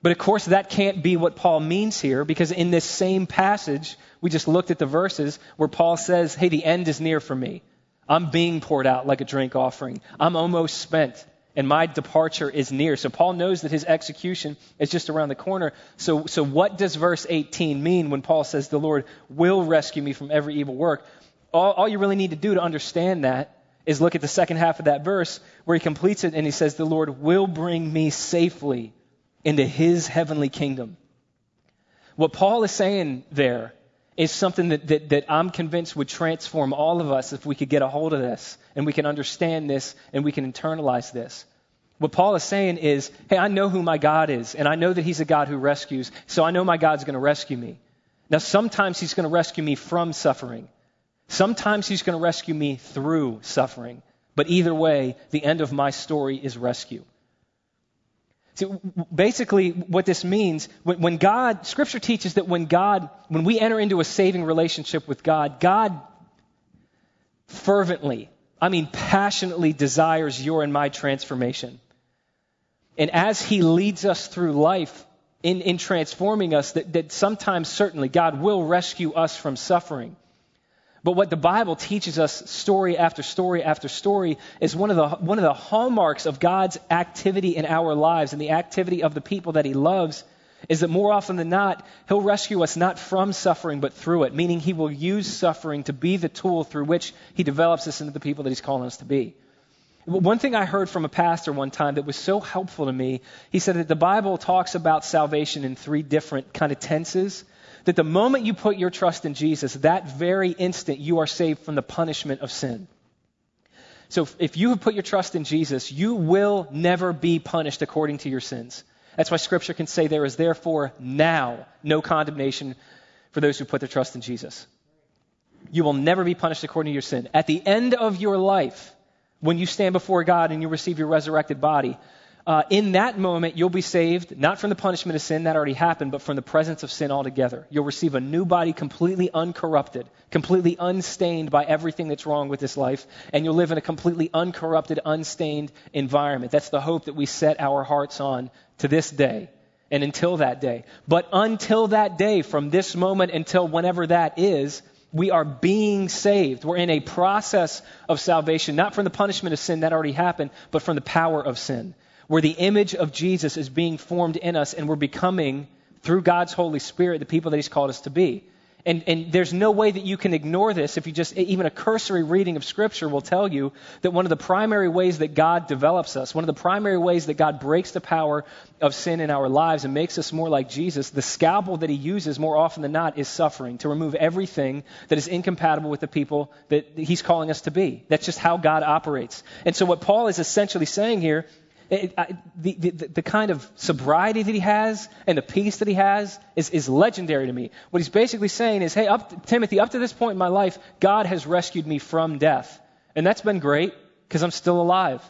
But of course, that can't be what Paul means here, because in this same passage, we just looked at the verses where Paul says, hey, the end is near for me. I'm being poured out like a drink offering. I'm almost spent, and my departure is near. So Paul knows that his execution is just around the corner. So, so what does verse 18 mean when Paul says, The Lord will rescue me from every evil work? All, all you really need to do to understand that is look at the second half of that verse where he completes it and he says, The Lord will bring me safely into his heavenly kingdom. What Paul is saying there is something that, that, that I'm convinced would transform all of us if we could get a hold of this and we can understand this and we can internalize this. What Paul is saying is, hey, I know who my God is, and I know that He's a God who rescues, so I know my God's going to rescue me. Now, sometimes He's going to rescue me from suffering. Sometimes He's going to rescue me through suffering. But either way, the end of my story is rescue. See, basically, what this means, when God, Scripture teaches that when God, when we enter into a saving relationship with God, God fervently, I mean passionately desires your and my transformation. And as He leads us through life in, in transforming us, that, that sometimes certainly God will rescue us from suffering. But what the Bible teaches us, story after story after story, is one of the, one of the hallmarks of God's activity in our lives and the activity of the people that He loves is that more often than not, He'll rescue us not from suffering, but through it, meaning He will use suffering to be the tool through which He develops us into the people that He's calling us to be. One thing I heard from a pastor one time that was so helpful to me, he said that the Bible talks about salvation in three different kind of tenses that the moment you put your trust in Jesus, that very instant you are saved from the punishment of sin. So if you have put your trust in Jesus, you will never be punished according to your sins. That's why Scripture can say there is therefore now no condemnation for those who put their trust in Jesus. You will never be punished according to your sin. At the end of your life, when you stand before God and you receive your resurrected body, uh, in that moment, you'll be saved, not from the punishment of sin that already happened, but from the presence of sin altogether. You'll receive a new body completely uncorrupted, completely unstained by everything that's wrong with this life, and you'll live in a completely uncorrupted, unstained environment. That's the hope that we set our hearts on to this day and until that day. But until that day, from this moment until whenever that is, we are being saved. We're in a process of salvation, not from the punishment of sin that already happened, but from the power of sin where the image of Jesus is being formed in us and we're becoming, through God's Holy Spirit, the people that He's called us to be. And, and there's no way that you can ignore this if you just, even a cursory reading of Scripture will tell you that one of the primary ways that God develops us, one of the primary ways that God breaks the power of sin in our lives and makes us more like Jesus, the scalpel that He uses more often than not is suffering to remove everything that is incompatible with the people that He's calling us to be. That's just how God operates. And so what Paul is essentially saying here it, I, the, the, the, kind of sobriety that he has and the peace that he has is, is legendary to me. What he's basically saying is, hey, up Timothy, up to this point in my life, God has rescued me from death. And that's been great because I'm still alive.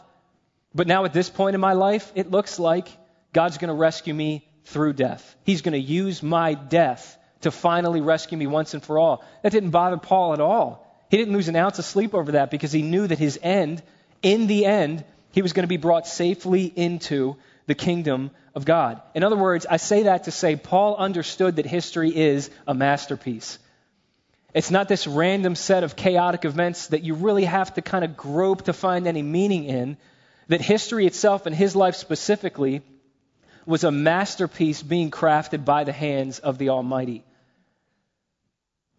But now at this point in my life, it looks like God's going to rescue me through death. He's going to use my death to finally rescue me once and for all. That didn't bother Paul at all. He didn't lose an ounce of sleep over that because he knew that his end, in the end, he was going to be brought safely into the kingdom of God. In other words, I say that to say Paul understood that history is a masterpiece. It's not this random set of chaotic events that you really have to kind of grope to find any meaning in. That history itself and his life specifically was a masterpiece being crafted by the hands of the Almighty.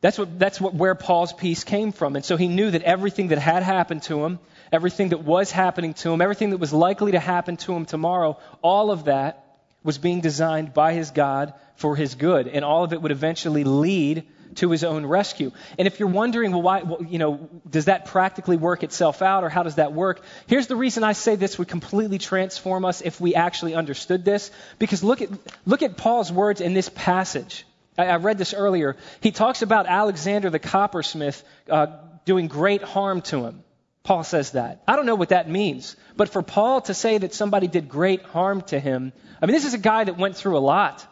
That's what, that's what where Paul's peace came from. And so he knew that everything that had happened to him, everything that was happening to him, everything that was likely to happen to him tomorrow, all of that was being designed by his God for his good. And all of it would eventually lead to his own rescue. And if you're wondering, well, why, well, you know, does that practically work itself out or how does that work? Here's the reason I say this would completely transform us if we actually understood this. Because look at, look at Paul's words in this passage. I, I read this earlier. He talks about Alexander the coppersmith uh, doing great harm to him. Paul says that. I don't know what that means, but for Paul to say that somebody did great harm to him, I mean, this is a guy that went through a lot.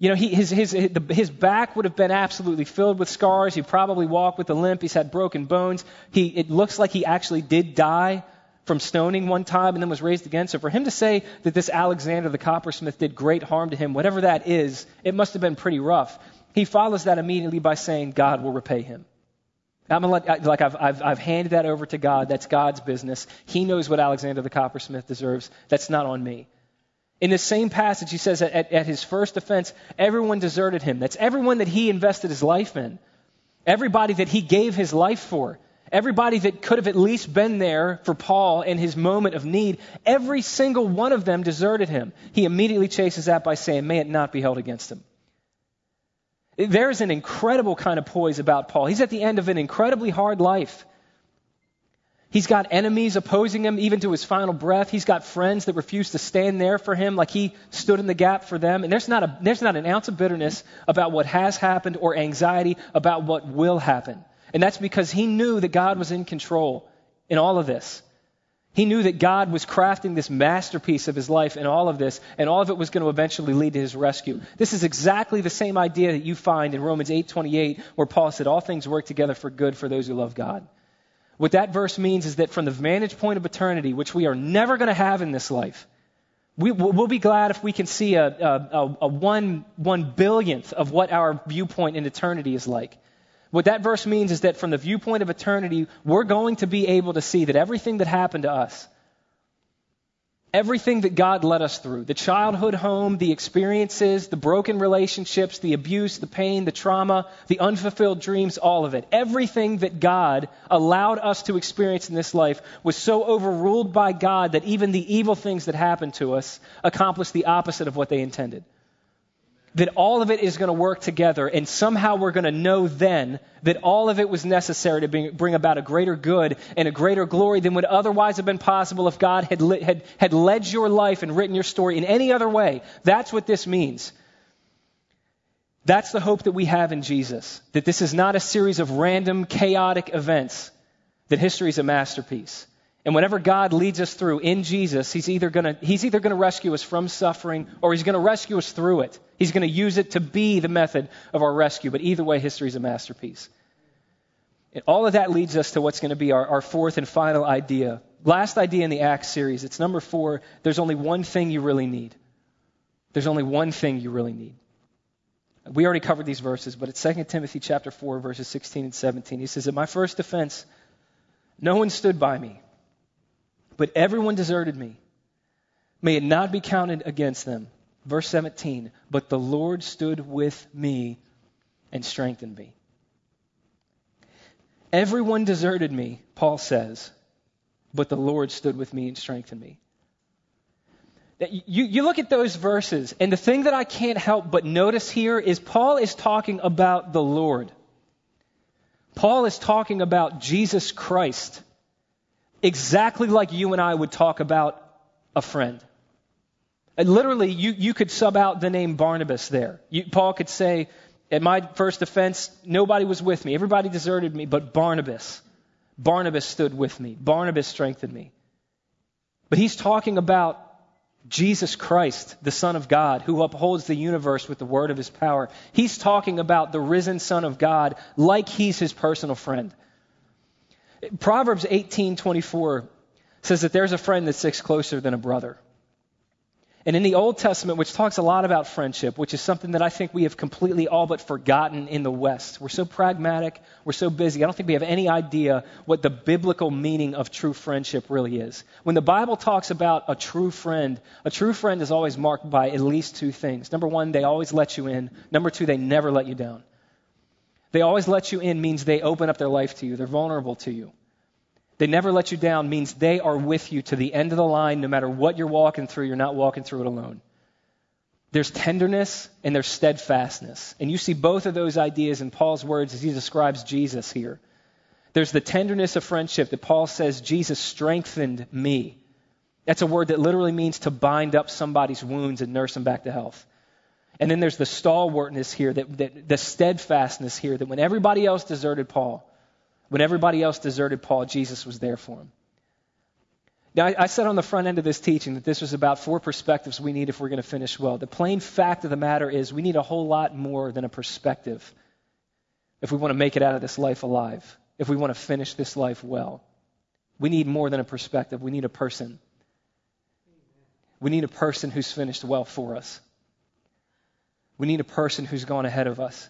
You know, he, his, his, his back would have been absolutely filled with scars. He probably walked with a limp. He's had broken bones. He, it looks like he actually did die from stoning one time and then was raised again. So for him to say that this Alexander the coppersmith did great harm to him, whatever that is, it must have been pretty rough. He follows that immediately by saying, God will repay him. I'm gonna let, like I've, I've, I've handed that over to God. That's God's business. He knows what Alexander the coppersmith deserves. That's not on me. In the same passage, he says at, at his first offense, everyone deserted him. That's everyone that he invested his life in. Everybody that he gave his life for. Everybody that could have at least been there for Paul in his moment of need. Every single one of them deserted him. He immediately chases that by saying, May it not be held against him. There's an incredible kind of poise about Paul. He's at the end of an incredibly hard life. He's got enemies opposing him even to his final breath. He's got friends that refuse to stand there for him like he stood in the gap for them. And there's not, a, there's not an ounce of bitterness about what has happened or anxiety about what will happen. And that's because he knew that God was in control in all of this. He knew that God was crafting this masterpiece of his life and all of this, and all of it was going to eventually lead to his rescue. This is exactly the same idea that you find in Romans 8:28 where Paul said all things work together for good for those who love God. What that verse means is that from the vantage point of eternity, which we are never going to have in this life, we, will be glad if we can see a, a, a one, one billionth of what our viewpoint in eternity is like. What that verse means is that from the viewpoint of eternity, we're going to be able to see that everything that happened to us, everything that God led us through, the childhood home, the experiences, the broken relationships, the abuse, the pain, the trauma, the unfulfilled dreams, all of it, everything that God allowed us to experience in this life was so overruled by God that even the evil things that happened to us accomplished the opposite of what they intended. That all of it is going to work together, and somehow we're going to know then that all of it was necessary to bring, about a greater good and a greater glory than would otherwise have been possible if God had, had, had led your life and written your story in any other way. That's what this means. That's the hope that we have in Jesus. That this is not a series of random, chaotic events, that history is a masterpiece. And whenever God leads us through in Jesus, He's either going to He's either going to rescue us from suffering or He's going to rescue us through it. He's going to use it to be the method of our rescue. But either way, history is a masterpiece. And all of that leads us to what's going to be our, our fourth and final idea. Last idea in the Acts series. It's number four. There's only one thing you really need. There's only one thing you really need. We already covered these verses, but it's 2 Timothy chapter 4, verses 16 and 17. He says, At my first offense, no one stood by me but everyone deserted me. May it not be counted against them. Verse 17, but the Lord stood with me and strengthened me. Everyone deserted me, Paul says, but the Lord stood with me and strengthened me. You, you look at those verses, and the thing that I can't help but notice here is Paul is talking about the Lord. Paul is talking about Jesus Christ exactly like you and I would talk about a friend. And literally, you, you could sub out the name Barnabas there. You, Paul could say, at my first offense, nobody was with me. Everybody deserted me, but Barnabas. Barnabas stood with me. Barnabas strengthened me. But he's talking about Jesus Christ, the Son of God, who upholds the universe with the word of his power. He's talking about the risen Son of God like he's his personal friend. Proverbs 18:24 says that there's a friend that sticks closer than a brother. And in the Old Testament, which talks a lot about friendship, which is something that I think we have completely all but forgotten in the West. We're so pragmatic, we're so busy. I don't think we have any idea what the biblical meaning of true friendship really is. When the Bible talks about a true friend, a true friend is always marked by at least two things. Number one, they always let you in. Number two, they never let you down. They always let you in means they open up their life to you, they're vulnerable to you. They never let you down means they are with you to the end of the line no matter what you're walking through, you're not walking through it alone. There's tenderness and there's steadfastness. And you see both of those ideas in Paul's words as he describes Jesus here. There's the tenderness of friendship that Paul says Jesus strengthened me. That's a word that literally means to bind up somebody's wounds and nurse them back to health. And then there's the stalwartness here, that, that, the steadfastness here, that when everybody else deserted Paul, when everybody else deserted Paul, Jesus was there for him. Now, I, I said on the front end of this teaching that this was about four perspectives we need if we're going to finish well. The plain fact of the matter is we need a whole lot more than a perspective if we want to make it out of this life alive, if we want to finish this life well. We need more than a perspective. We need a person. We need a person who's finished well for us. We need a person who's gone ahead of us.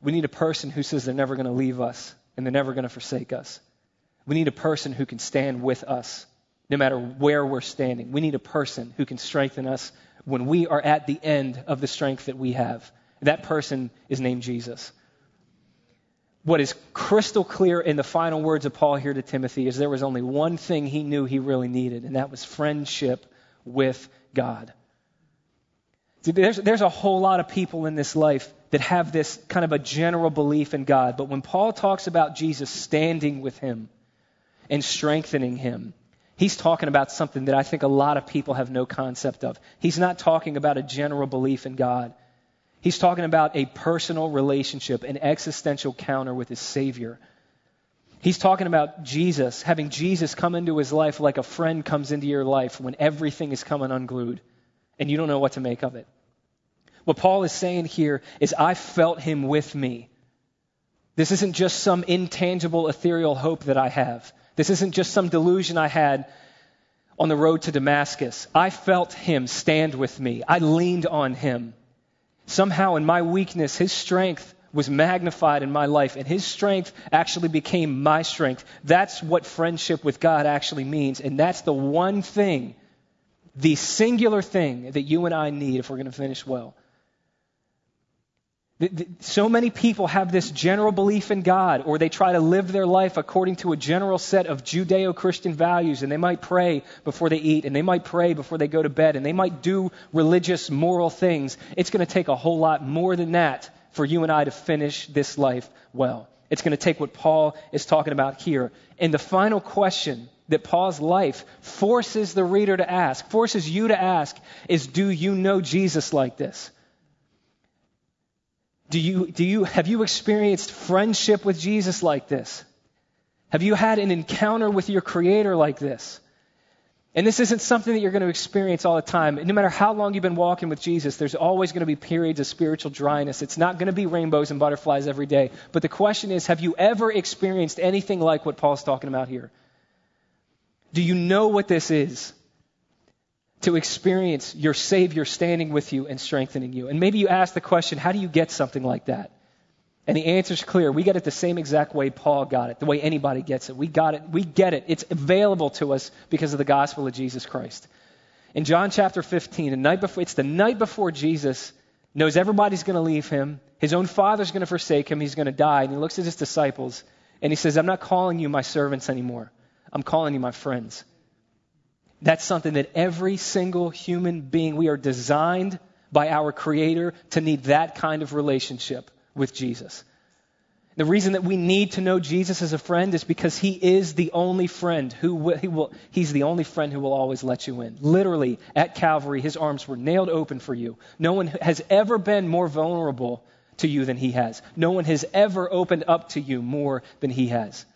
We need a person who says they're never going to leave us and they're never going to forsake us. We need a person who can stand with us no matter where we're standing. We need a person who can strengthen us when we are at the end of the strength that we have. That person is named Jesus. What is crystal clear in the final words of Paul here to Timothy is there was only one thing he knew he really needed, and that was friendship with God. There's, there's a whole lot of people in this life that have this kind of a general belief in God. But when Paul talks about Jesus standing with him and strengthening him, he's talking about something that I think a lot of people have no concept of. He's not talking about a general belief in God. He's talking about a personal relationship, an existential counter with his Savior. He's talking about Jesus, having Jesus come into his life like a friend comes into your life when everything is coming unglued and you don't know what to make of it. What Paul is saying here is, I felt him with me. This isn't just some intangible, ethereal hope that I have. This isn't just some delusion I had on the road to Damascus. I felt him stand with me. I leaned on him. Somehow, in my weakness, his strength was magnified in my life, and his strength actually became my strength. That's what friendship with God actually means, and that's the one thing the singular thing that you and I need if we're going to finish well. So many people have this general belief in God, or they try to live their life according to a general set of Judeo Christian values, and they might pray before they eat, and they might pray before they go to bed, and they might do religious, moral things. It's going to take a whole lot more than that for you and I to finish this life well. It's going to take what Paul is talking about here. And the final question that Paul's life forces the reader to ask, forces you to ask, is Do you know Jesus like this? Do you, do you, have you experienced friendship with Jesus like this? Have you had an encounter with your Creator like this? And this isn't something that you're going to experience all the time. No matter how long you've been walking with Jesus, there's always going to be periods of spiritual dryness. It's not going to be rainbows and butterflies every day. But the question is have you ever experienced anything like what Paul's talking about here? Do you know what this is? to experience your Savior standing with you and strengthening you. And maybe you ask the question, how do you get something like that? And the answer is clear. We get it the same exact way Paul got it, the way anybody gets it. We got it. We get it. It's available to us because of the gospel of Jesus Christ. In John chapter 15, the night before, it's the night before Jesus knows everybody's going to leave him. His own father's going to forsake him. He's going to die. And he looks at his disciples and he says, I'm not calling you my servants anymore. I'm calling you my friends. That's something that every single human being, we are designed by our Creator to need that kind of relationship with Jesus. The reason that we need to know Jesus as a friend is because he is the only friend who will, he will, he's the only friend who will always let you in. Literally, at Calvary, his arms were nailed open for you. No one has ever been more vulnerable to you than he has. No one has ever opened up to you more than he has.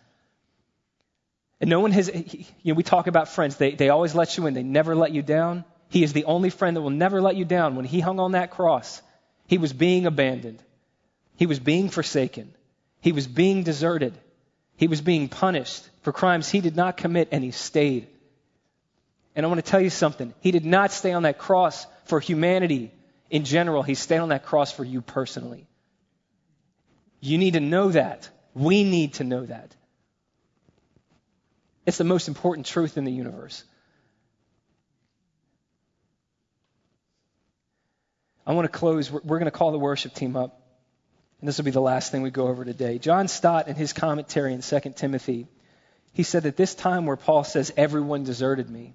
And no one has, you know, we talk about friends. They, they always let you in, they never let you down. He is the only friend that will never let you down. When he hung on that cross, he was being abandoned, he was being forsaken, he was being deserted, he was being punished for crimes he did not commit, and he stayed. And I want to tell you something. He did not stay on that cross for humanity in general, he stayed on that cross for you personally. You need to know that. We need to know that. It's the most important truth in the universe. I want to close. We're, going to call the worship team up. And this will be the last thing we go over today. John Stott, in his commentary in 2 Timothy, he said that this time where Paul says, everyone deserted me,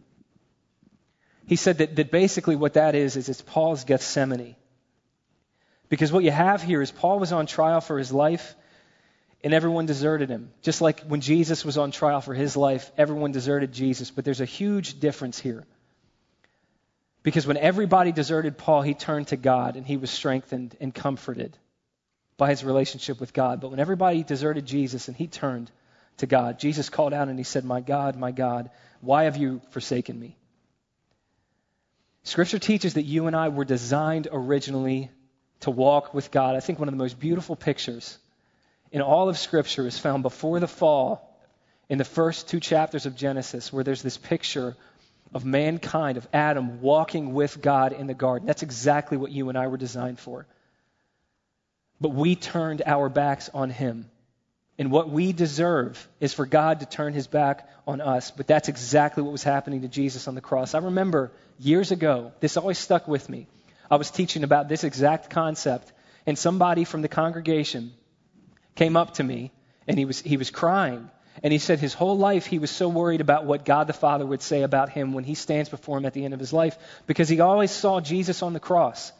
he said that, that basically what that is, is it's Paul's Gethsemane. Because what you have here is Paul was on trial for his life, and everyone deserted him. Just like when Jesus was on trial for his life, everyone deserted Jesus. But there's a huge difference here. Because when everybody deserted Paul, he turned to God and he was strengthened and comforted by his relationship with God. But when everybody deserted Jesus and he turned to God, Jesus called out and he said, My God, my God, why have you forsaken me? Scripture teaches that you and I were designed originally to walk with God. I think one of the most beautiful pictures in all of Scripture is found before the fall in the first two chapters of Genesis, where there's this picture of mankind, of Adam, walking with God in the garden. That's exactly what you and I were designed for. But we turned our backs on him. And what we deserve is for God to turn his back on us. But that's exactly what was happening to Jesus on the cross. I remember years ago, this always stuck with me. I was teaching about this exact concept, and somebody from the congregation came up to me and he was, he was crying. And he said his whole life he was so worried about what God the Father would say about him when he stands before him at the end of his life because he always saw Jesus on the cross.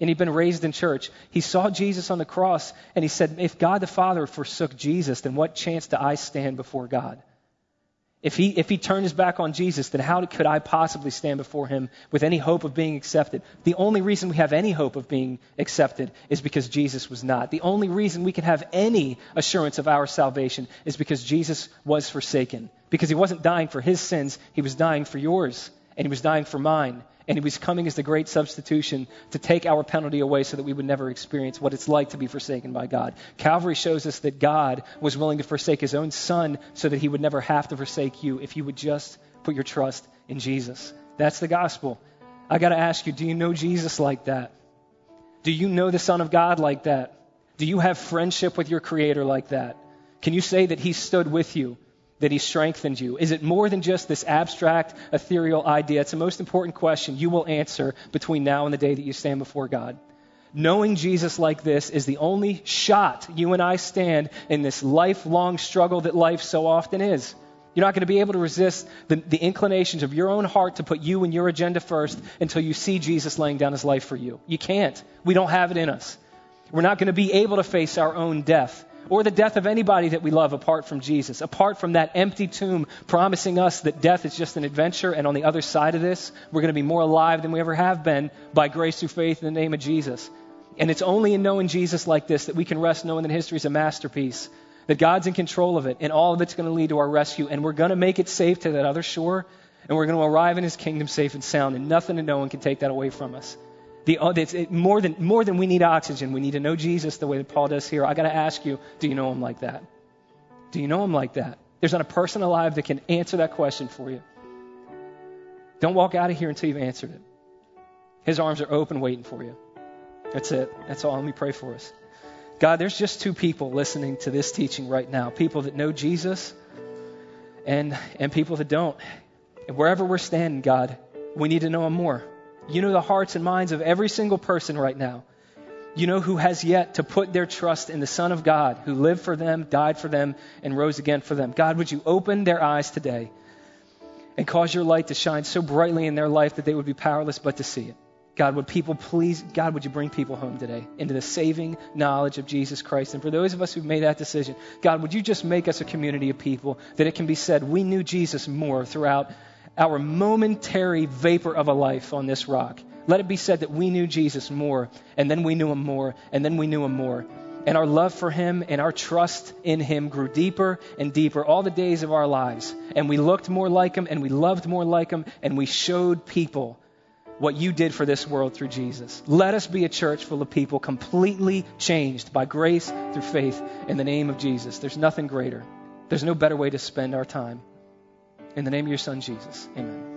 And he'd been raised in church. He saw Jesus on the cross and he said, If God the Father forsook Jesus, then what chance do I stand before God? If he, if he turned his back on Jesus, then how could I possibly stand before him with any hope of being accepted? The only reason we have any hope of being accepted is because Jesus was not. The only reason we can have any assurance of our salvation is because Jesus was forsaken. Because he wasn't dying for his sins, he was dying for yours, and he was dying for mine and he was coming as the great substitution to take our penalty away so that we would never experience what it's like to be forsaken by God. Calvary shows us that God was willing to forsake his own son so that he would never have to forsake you if you would just put your trust in Jesus. That's the gospel. I got to ask you, do you know Jesus like that? Do you know the Son of God like that? Do you have friendship with your Creator like that? Can you say that He stood with you that he strengthened you? Is it more than just this abstract, ethereal idea? It's the most important question you will answer between now and the day that you stand before God. Knowing Jesus like this is the only shot you and I stand in this lifelong struggle that life so often is. You're not going to be able to resist the, the, inclinations of your own heart to put you and your agenda first until you see Jesus laying down his life for you. You can't. We don't have it in us. We're not going to be able to face our own death or the death of anybody that we love apart from Jesus, apart from that empty tomb promising us that death is just an adventure, and on the other side of this, we're going to be more alive than we ever have been by grace through faith in the name of Jesus. And it's only in knowing Jesus like this that we can rest knowing that history is a masterpiece, that God's in control of it, and all of it's going to lead to our rescue, and we're going to make it safe to that other shore, and we're going to arrive in His kingdom safe and sound, and nothing and no one can take that away from us. The, uh, it, more, than, more than we need oxygen, we need to know Jesus the way that Paul does here. I got to ask you, do you know him like that? Do you know him like that? There's not a person alive that can answer that question for you. Don't walk out of here until you've answered it. His arms are open waiting for you. That's it. That's all. Let me pray for us. God, there's just two people listening to this teaching right now people that know Jesus and, and people that don't. And wherever we're standing, God, we need to know him more. You know the hearts and minds of every single person right now. You know who has yet to put their trust in the Son of God, who lived for them, died for them, and rose again for them. God, would you open their eyes today and cause your light to shine so brightly in their life that they would be powerless but to see it? God, would people please, God, would you bring people home today into the saving knowledge of Jesus Christ? And for those of us who've made that decision, God, would you just make us a community of people that it can be said we knew Jesus more throughout our momentary vapor of a life on this rock. Let it be said that we knew Jesus more, and then we knew him more, and then we knew him more. And our love for him and our trust in him grew deeper and deeper all the days of our lives. And we looked more like him, and we loved more like him, and we showed people what you did for this world through Jesus. Let us be a church full of people completely changed by grace through faith in the name of Jesus. There's nothing greater. There's no better way to spend our time. In the name of your son, Jesus. Amen.